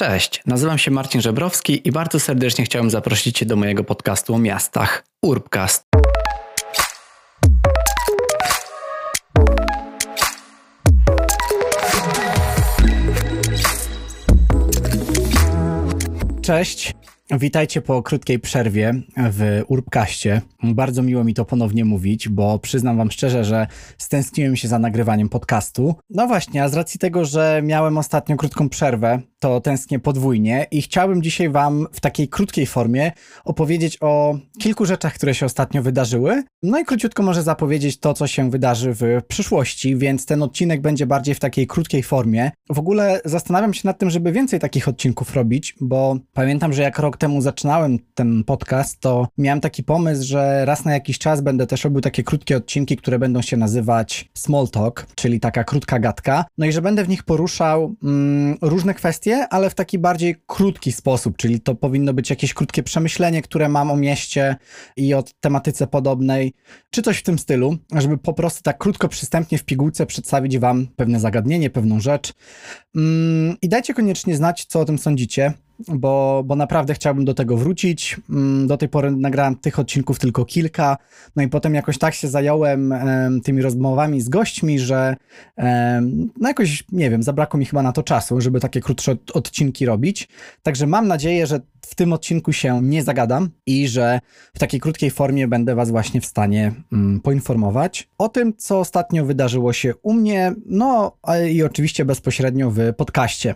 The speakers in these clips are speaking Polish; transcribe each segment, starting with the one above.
Cześć, nazywam się Marcin Żebrowski i bardzo serdecznie chciałem zaprosić Cię do mojego podcastu o miastach Urbcast. Cześć, Witajcie po krótkiej przerwie w Urbkaście. Bardzo miło mi to ponownie mówić, bo przyznam wam szczerze, że stęskniłem się za nagrywaniem podcastu. No właśnie, a z racji tego, że miałem ostatnio krótką przerwę, to tęsknię podwójnie i chciałbym dzisiaj wam w takiej krótkiej formie opowiedzieć o kilku rzeczach, które się ostatnio wydarzyły. No i króciutko może zapowiedzieć to, co się wydarzy w przyszłości, więc ten odcinek będzie bardziej w takiej krótkiej formie. W ogóle zastanawiam się nad tym, żeby więcej takich odcinków robić, bo pamiętam, że jak rok temu zaczynałem ten podcast, to miałem taki pomysł, że raz na jakiś czas będę też robił takie krótkie odcinki, które będą się nazywać Small Talk, czyli taka krótka gadka. No i że będę w nich poruszał mm, różne kwestie, ale w taki bardziej krótki sposób, czyli to powinno być jakieś krótkie przemyślenie, które mam o mieście i o tematyce podobnej, czy coś w tym stylu, żeby po prostu tak krótko, przystępnie w pigułce przedstawić wam pewne zagadnienie, pewną rzecz. Mm, I dajcie koniecznie znać, co o tym sądzicie bo, bo naprawdę chciałbym do tego wrócić. Mm, do tej pory nagrałem tych odcinków tylko kilka, no i potem jakoś tak się zająłem tymi rozmowami z gośćmi, że no jakoś, nie wiem, zabrakło mi chyba na to czasu, żeby takie krótsze odcinki robić. Także mam nadzieję, że w tym odcinku się nie zagadam i że w takiej krótkiej formie będę Was właśnie w stanie mm, poinformować o tym, co ostatnio wydarzyło się u mnie, no i oczywiście bezpośrednio w podcaście.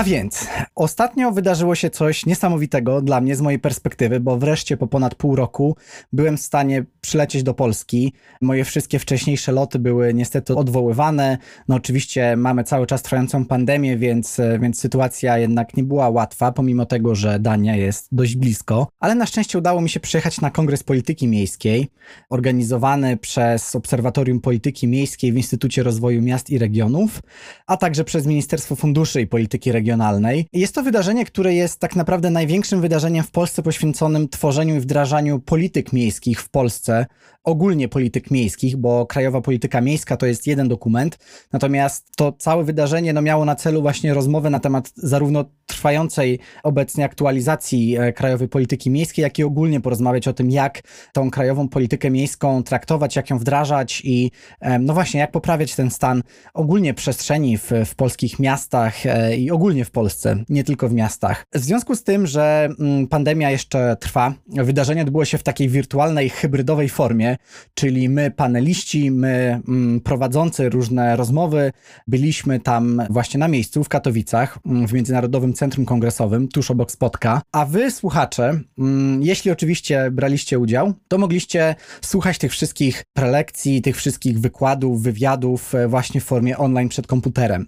A więc, ostatnio wydarzyło się coś niesamowitego dla mnie z mojej perspektywy, bo wreszcie po ponad pół roku byłem w stanie przylecieć do Polski. Moje wszystkie wcześniejsze loty były niestety odwoływane. No oczywiście mamy cały czas trwającą pandemię, więc, więc sytuacja jednak nie była łatwa, pomimo tego, że Dania jest dość blisko. Ale na szczęście udało mi się przyjechać na Kongres Polityki Miejskiej, organizowany przez Obserwatorium Polityki Miejskiej w Instytucie Rozwoju Miast i Regionów, a także przez Ministerstwo Funduszy i Polityki Regionalnej regionalnej. Jest to wydarzenie, które jest tak naprawdę największym wydarzeniem w Polsce poświęconym tworzeniu i wdrażaniu polityk miejskich w Polsce, ogólnie polityk miejskich, bo Krajowa Polityka Miejska to jest jeden dokument, natomiast to całe wydarzenie no, miało na celu właśnie rozmowę na temat zarówno trwającej obecnie aktualizacji e, krajowej polityki miejskiej, jak i ogólnie porozmawiać o tym, jak tą krajową politykę miejską traktować, jak ją wdrażać i e, no właśnie, jak poprawiać ten stan ogólnie przestrzeni w, w polskich miastach e, i ogólnie w Polsce, nie tylko w miastach. W związku z tym, że mm, pandemia jeszcze trwa, wydarzenie odbyło się w takiej wirtualnej, hybrydowej formie, czyli my, paneliści, my mm, prowadzący różne rozmowy, byliśmy tam właśnie na miejscu w Katowicach, mm, w Międzynarodowym Centrum Kongresowym, tuż obok Spotka. A wy, słuchacze, mm, jeśli oczywiście braliście udział, to mogliście słuchać tych wszystkich prelekcji, tych wszystkich wykładów, wywiadów e, właśnie w formie online przed komputerem.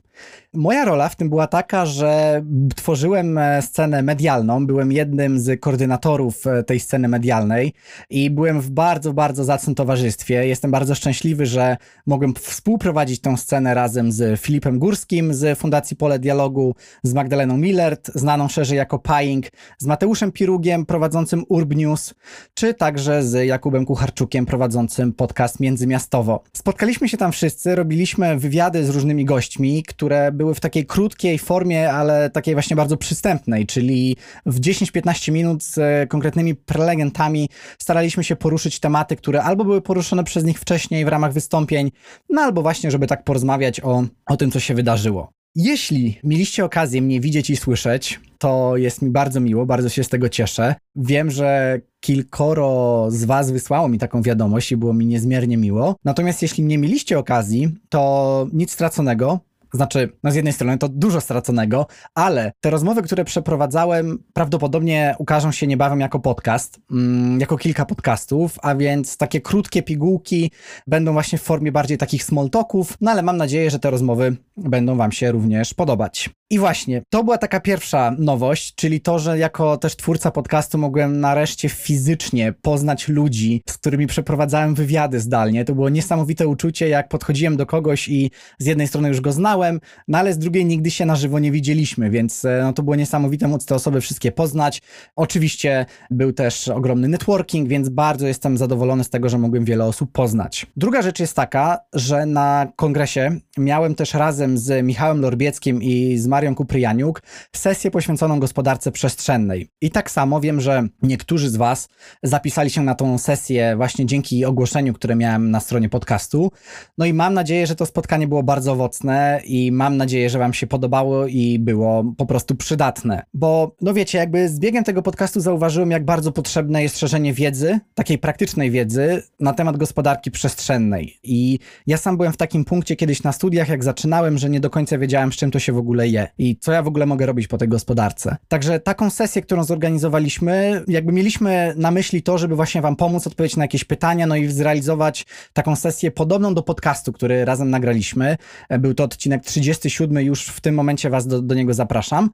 Moja rola w tym była taka, że tworzyłem e, scenę medialną, byłem jednym z koordynatorów e, tej sceny medialnej i byłem w bardzo, bardzo zacnym towarzystwie. Jestem bardzo szczęśliwy, że mogłem współprowadzić tę scenę razem z Filipem Górskim z Fundacji Pole Dialogu, z Magdaleną Millert, znaną szerzej jako Paying, z Mateuszem Pirugiem prowadzącym Urb News, czy także z Jakubem Kucharczukiem prowadzącym podcast Międzymiastowo. Spotkaliśmy się tam wszyscy, robiliśmy wywiady z różnymi gośćmi, które były w takiej krótkiej formie, ale takiej właśnie bardzo przystępnej, czyli w 10-15 minut z konkretnymi prelegentami staraliśmy się poruszyć tematy, które albo były poruszone przez nich wcześniej w ramach wystąpień, no albo właśnie, żeby tak porozmawiać o, o tym, co się wydarzyło. Jeśli mieliście okazję mnie widzieć i słyszeć, to jest mi bardzo miło, bardzo się z tego cieszę. Wiem, że kilkoro z Was wysłało mi taką wiadomość i było mi niezmiernie miło. Natomiast jeśli nie mieliście okazji, to nic straconego. Znaczy, no z jednej strony to dużo straconego, ale te rozmowy, które przeprowadzałem, prawdopodobnie ukażą się niebawem jako podcast, mm, jako kilka podcastów, a więc takie krótkie pigułki będą właśnie w formie bardziej takich small talków, no ale mam nadzieję, że te rozmowy będą Wam się również podobać. I właśnie, to była taka pierwsza nowość, czyli to, że jako też twórca podcastu mogłem nareszcie fizycznie poznać ludzi, z którymi przeprowadzałem wywiady zdalnie. To było niesamowite uczucie, jak podchodziłem do kogoś i z jednej strony już go znałem, no ale z drugiej nigdy się na żywo nie widzieliśmy, więc e, no, to było niesamowite móc te osoby wszystkie poznać. Oczywiście był też ogromny networking, więc bardzo jestem zadowolony z tego, że mogłem wiele osób poznać. Druga rzecz jest taka, że na kongresie miałem też razem z Michałem Lorbieckim i z Marią Kupryjaniuk sesję poświęconą gospodarce przestrzennej. I tak samo wiem, że niektórzy z Was zapisali się na tą sesję właśnie dzięki ogłoszeniu, które miałem na stronie podcastu. No i mam nadzieję, że to spotkanie było bardzo owocne i mam nadzieję, że Wam się podobało i było po prostu przydatne. Bo, no wiecie, jakby z biegiem tego podcastu zauważyłem, jak bardzo potrzebne jest szerzenie wiedzy, takiej praktycznej wiedzy na temat gospodarki przestrzennej. I ja sam byłem w takim punkcie kiedyś na studiach, jak zaczynałem, że nie do końca wiedziałem, z czym to się w ogóle je i co ja w ogóle mogę robić po tej gospodarce. Także taką sesję, którą zorganizowaliśmy, jakby mieliśmy na myśli to, żeby właśnie Wam pomóc odpowiedzieć na jakieś pytania, no i zrealizować taką sesję podobną do podcastu, który razem nagraliśmy. Był to odcinek 37, już w tym momencie Was do, do niego zapraszam.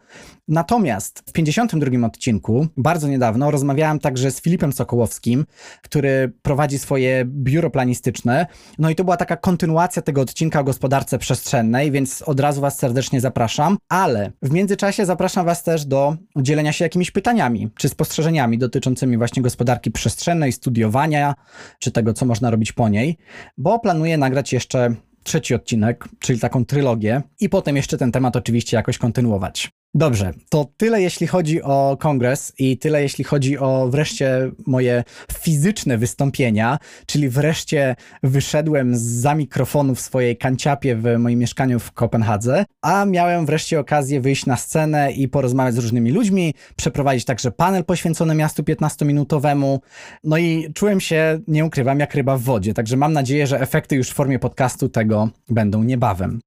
Natomiast w 52 odcinku, bardzo niedawno, rozmawiałem także z Filipem Sokołowskim, który prowadzi swoje biuro planistyczne. No i to była taka kontynuacja tego odcinka o gospodarce przestrzennej, więc od razu Was serdecznie zapraszam. Ale w międzyczasie zapraszam Was też do dzielenia się jakimiś pytaniami czy spostrzeżeniami dotyczącymi właśnie gospodarki przestrzennej, studiowania, czy tego, co można robić po niej, bo planuję nagrać jeszcze trzeci odcinek, czyli taką trylogię, i potem jeszcze ten temat oczywiście jakoś kontynuować. Dobrze, to tyle jeśli chodzi o kongres i tyle jeśli chodzi o wreszcie moje fizyczne wystąpienia, czyli wreszcie wyszedłem za mikrofonu w swojej kanciapie w moim mieszkaniu w Kopenhadze, a miałem wreszcie okazję wyjść na scenę i porozmawiać z różnymi ludźmi, przeprowadzić także panel poświęcony miastu 15-minutowemu. No i czułem się, nie ukrywam, jak ryba w wodzie, także mam nadzieję, że efekty już w formie podcastu tego będą niebawem.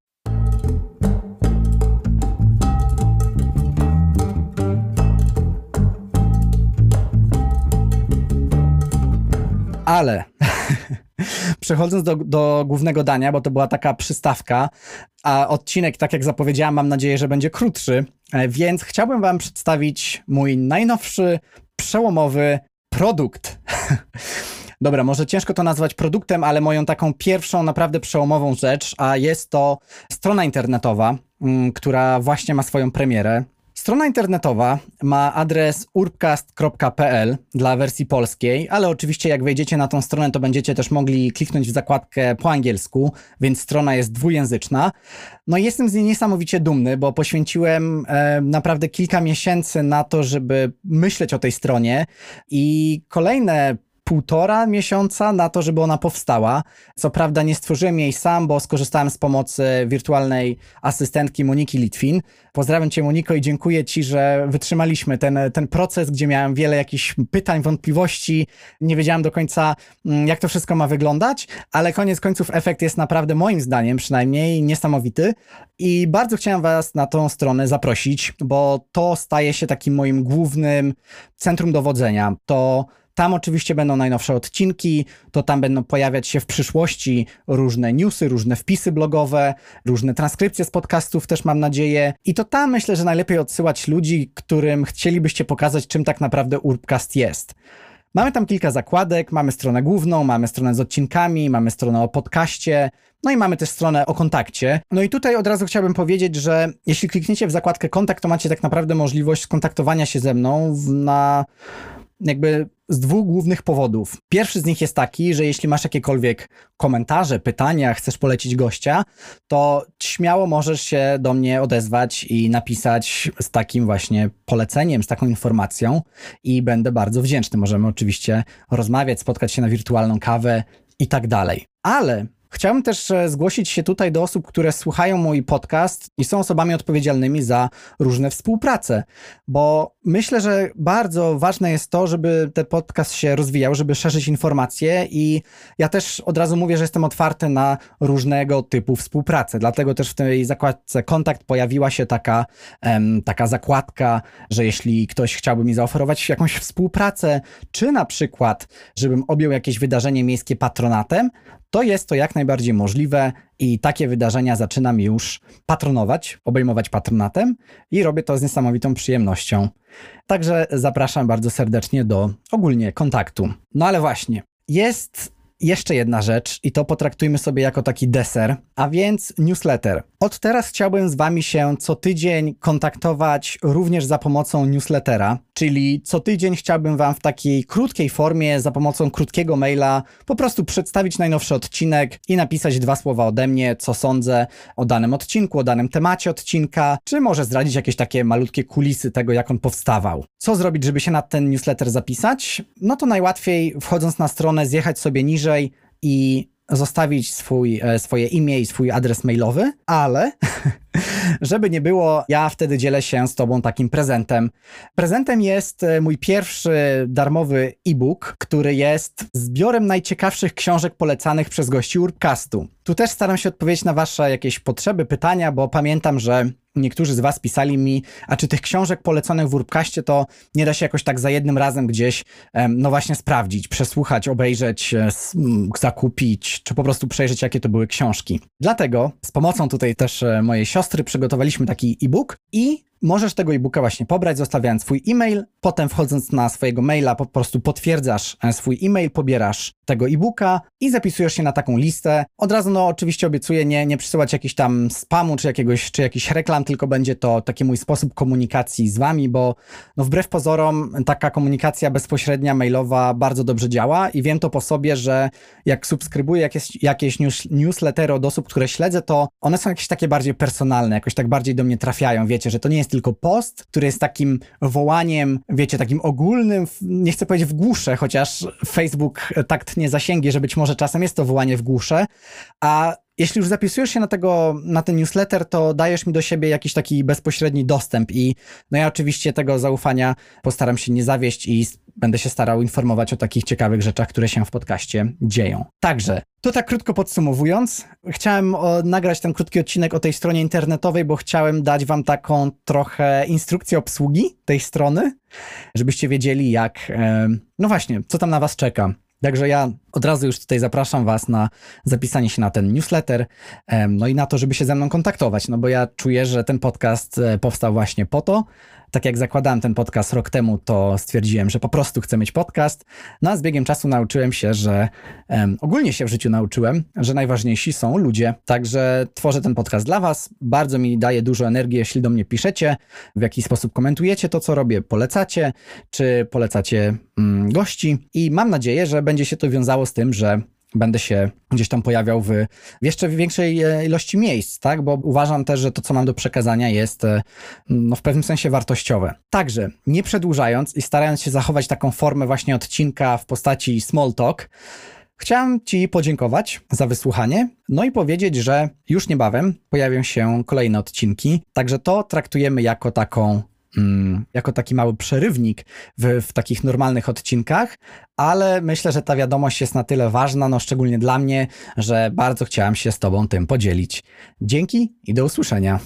Ale przechodząc do, do głównego dania, bo to była taka przystawka, a odcinek, tak jak zapowiedziałam, mam nadzieję, że będzie krótszy, e, więc chciałbym Wam przedstawić mój najnowszy, przełomowy produkt. Dobra, może ciężko to nazwać produktem, ale moją taką pierwszą, naprawdę przełomową rzecz, a jest to strona internetowa, mm, która właśnie ma swoją premierę. Strona internetowa ma adres urbcast.pl dla wersji polskiej, ale oczywiście jak wejdziecie na tą stronę, to będziecie też mogli kliknąć w zakładkę po angielsku, więc strona jest dwujęzyczna. No i jestem z niej niesamowicie dumny, bo poświęciłem e, naprawdę kilka miesięcy na to, żeby myśleć o tej stronie i kolejne półtora miesiąca na to, żeby ona powstała. Co prawda nie stworzyłem jej sam, bo skorzystałem z pomocy wirtualnej asystentki Moniki Litwin. Pozdrawiam Cię Moniko i dziękuję Ci, że wytrzymaliśmy ten, ten proces, gdzie miałem wiele jakichś pytań, wątpliwości. Nie wiedziałem do końca, mm, jak to wszystko ma wyglądać, ale koniec końców efekt jest naprawdę moim zdaniem przynajmniej niesamowity i bardzo chciałem Was na tą stronę zaprosić, bo to staje się takim moim głównym centrum dowodzenia. To tam oczywiście będą najnowsze odcinki, to tam będą pojawiać się w przyszłości różne newsy, różne wpisy blogowe, różne transkrypcje z podcastów też mam nadzieję. I to tam myślę, że najlepiej odsyłać ludzi, którym chcielibyście pokazać, czym tak naprawdę Urbcast jest. Mamy tam kilka zakładek, mamy stronę główną, mamy stronę z odcinkami, mamy stronę o podcaście, no i mamy też stronę o kontakcie. No i tutaj od razu chciałbym powiedzieć, że jeśli klikniecie w zakładkę kontakt, to macie tak naprawdę możliwość skontaktowania się ze mną na jakby z dwóch głównych powodów. Pierwszy z nich jest taki, że jeśli masz jakiekolwiek komentarze, pytania, chcesz polecić gościa, to śmiało możesz się do mnie odezwać i napisać z takim właśnie poleceniem, z taką informacją i będę bardzo wdzięczny. Możemy oczywiście rozmawiać, spotkać się na wirtualną kawę i tak dalej. Ale Chciałbym też e, zgłosić się tutaj do osób, które słuchają mój podcast i są osobami odpowiedzialnymi za różne współprace, bo myślę, że bardzo ważne jest to, żeby ten podcast się rozwijał, żeby szerzyć informacje i ja też od razu mówię, że jestem otwarty na różnego typu współpracę. Dlatego też w tej zakładce kontakt pojawiła się taka, em, taka zakładka, że jeśli ktoś chciałby mi zaoferować jakąś współpracę, czy na przykład, żebym objął jakieś wydarzenie miejskie patronatem, to jest to jak najbardziej możliwe i takie wydarzenia zaczynam już patronować, obejmować patronatem i robię to z niesamowitą przyjemnością. Także zapraszam bardzo serdecznie do ogólnie kontaktu. No ale właśnie, jest jeszcze jedna rzecz i to potraktujmy sobie jako taki deser, a więc newsletter. Od teraz chciałbym z Wami się co tydzień kontaktować również za pomocą newslettera, czyli co tydzień chciałbym Wam w takiej krótkiej formie, za pomocą krótkiego maila, po prostu przedstawić najnowszy odcinek i napisać dwa słowa ode mnie, co sądzę o danym odcinku, o danym temacie odcinka, czy może zdradzić jakieś takie malutkie kulisy tego, jak on powstawał. Co zrobić, żeby się na ten newsletter zapisać? No to najłatwiej wchodząc na stronę, zjechać sobie niżej i zostawić swój, e, swoje imię i swój adres mailowy, ale żeby nie było, ja wtedy dzielę się z Tobą takim prezentem. Prezentem jest e, mój pierwszy darmowy e-book, który jest zbiorem najciekawszych książek polecanych przez gości Urbcastu. Tu też staram się odpowiedzieć na Wasze jakieś potrzeby, pytania, bo pamiętam, że niektórzy z Was pisali mi, a czy tych książek poleconych w Urbkaście to nie da się jakoś tak za jednym razem gdzieś, no właśnie, sprawdzić, przesłuchać, obejrzeć, e, zakupić, czy po prostu przejrzeć, jakie to były książki. Dlatego z pomocą tutaj też e, mojej siostry przygotowaliśmy taki e-book i Możesz tego e-booka właśnie pobrać, zostawiając swój e-mail. Potem wchodząc na swojego maila, po prostu potwierdzasz e, swój e-mail, pobierasz tego e-booka i zapisujesz się na taką listę. Od razu, no oczywiście obiecuję nie, nie przysyłać jakiś tam spamu czy jakiegoś, czy jakiś reklam, tylko będzie to taki mój sposób komunikacji z wami, bo no wbrew pozorom taka komunikacja bezpośrednia, mailowa bardzo dobrze działa i wiem to po sobie, że jak subskrybuję jakieś, jakieś news, newslettery od osób, które śledzę, to one są jakieś takie bardziej personalne, jakoś tak bardziej do mnie trafiają, wiecie, że to nie jest tylko post, który jest takim wołaniem, wiecie, takim ogólnym, nie chcę powiedzieć w głusze, chociaż Facebook tak tnie zasięgi, że być może czasem jest to wołanie w głusze, a jeśli już zapisujesz się na, tego, na ten newsletter, to dajesz mi do siebie jakiś taki bezpośredni dostęp i no ja oczywiście tego zaufania postaram się nie zawieść i będę się starał informować o takich ciekawych rzeczach, które się w podcaście dzieją. Także, to tak krótko podsumowując, chciałem o, nagrać ten krótki odcinek o tej stronie internetowej, bo chciałem dać wam taką trochę instrukcję obsługi tej strony, żebyście wiedzieli jak, no właśnie, co tam na was czeka. Także ja od razu już tutaj zapraszam Was na zapisanie się na ten newsletter, no i na to, żeby się ze mną kontaktować, no bo ja czuję, że ten podcast e, powstał właśnie po to, tak jak zakładałem ten podcast rok temu, to stwierdziłem, że po prostu chcę mieć podcast. No a z biegiem czasu nauczyłem się, że um, ogólnie się w życiu nauczyłem, że najważniejsi są ludzie. Także tworzę ten podcast dla Was. Bardzo mi daje dużo energii, jeśli do mnie piszecie, w jaki sposób komentujecie to, co robię, polecacie, czy polecacie mm, gości. I mam nadzieję, że będzie się to wiązało z tym, że będę się gdzieś tam pojawiał w, w jeszcze większej e, ilości miejsc, tak? Bo uważam też, że to, co mam do przekazania, jest e, no, w pewnym sensie wartościowe. Także, nie przedłużając i starając się zachować taką formę właśnie odcinka w postaci small talk, Chciałem Ci podziękować za wysłuchanie, no i powiedzieć, że już niebawem pojawią się kolejne odcinki, także to traktujemy jako taką jako taki mały przerywnik w, w takich normalnych odcinkach, ale myślę, że ta wiadomość jest na tyle ważna, no szczególnie dla mnie, że bardzo chciałem się z Tobą tym podzielić. Dzięki i do usłyszenia.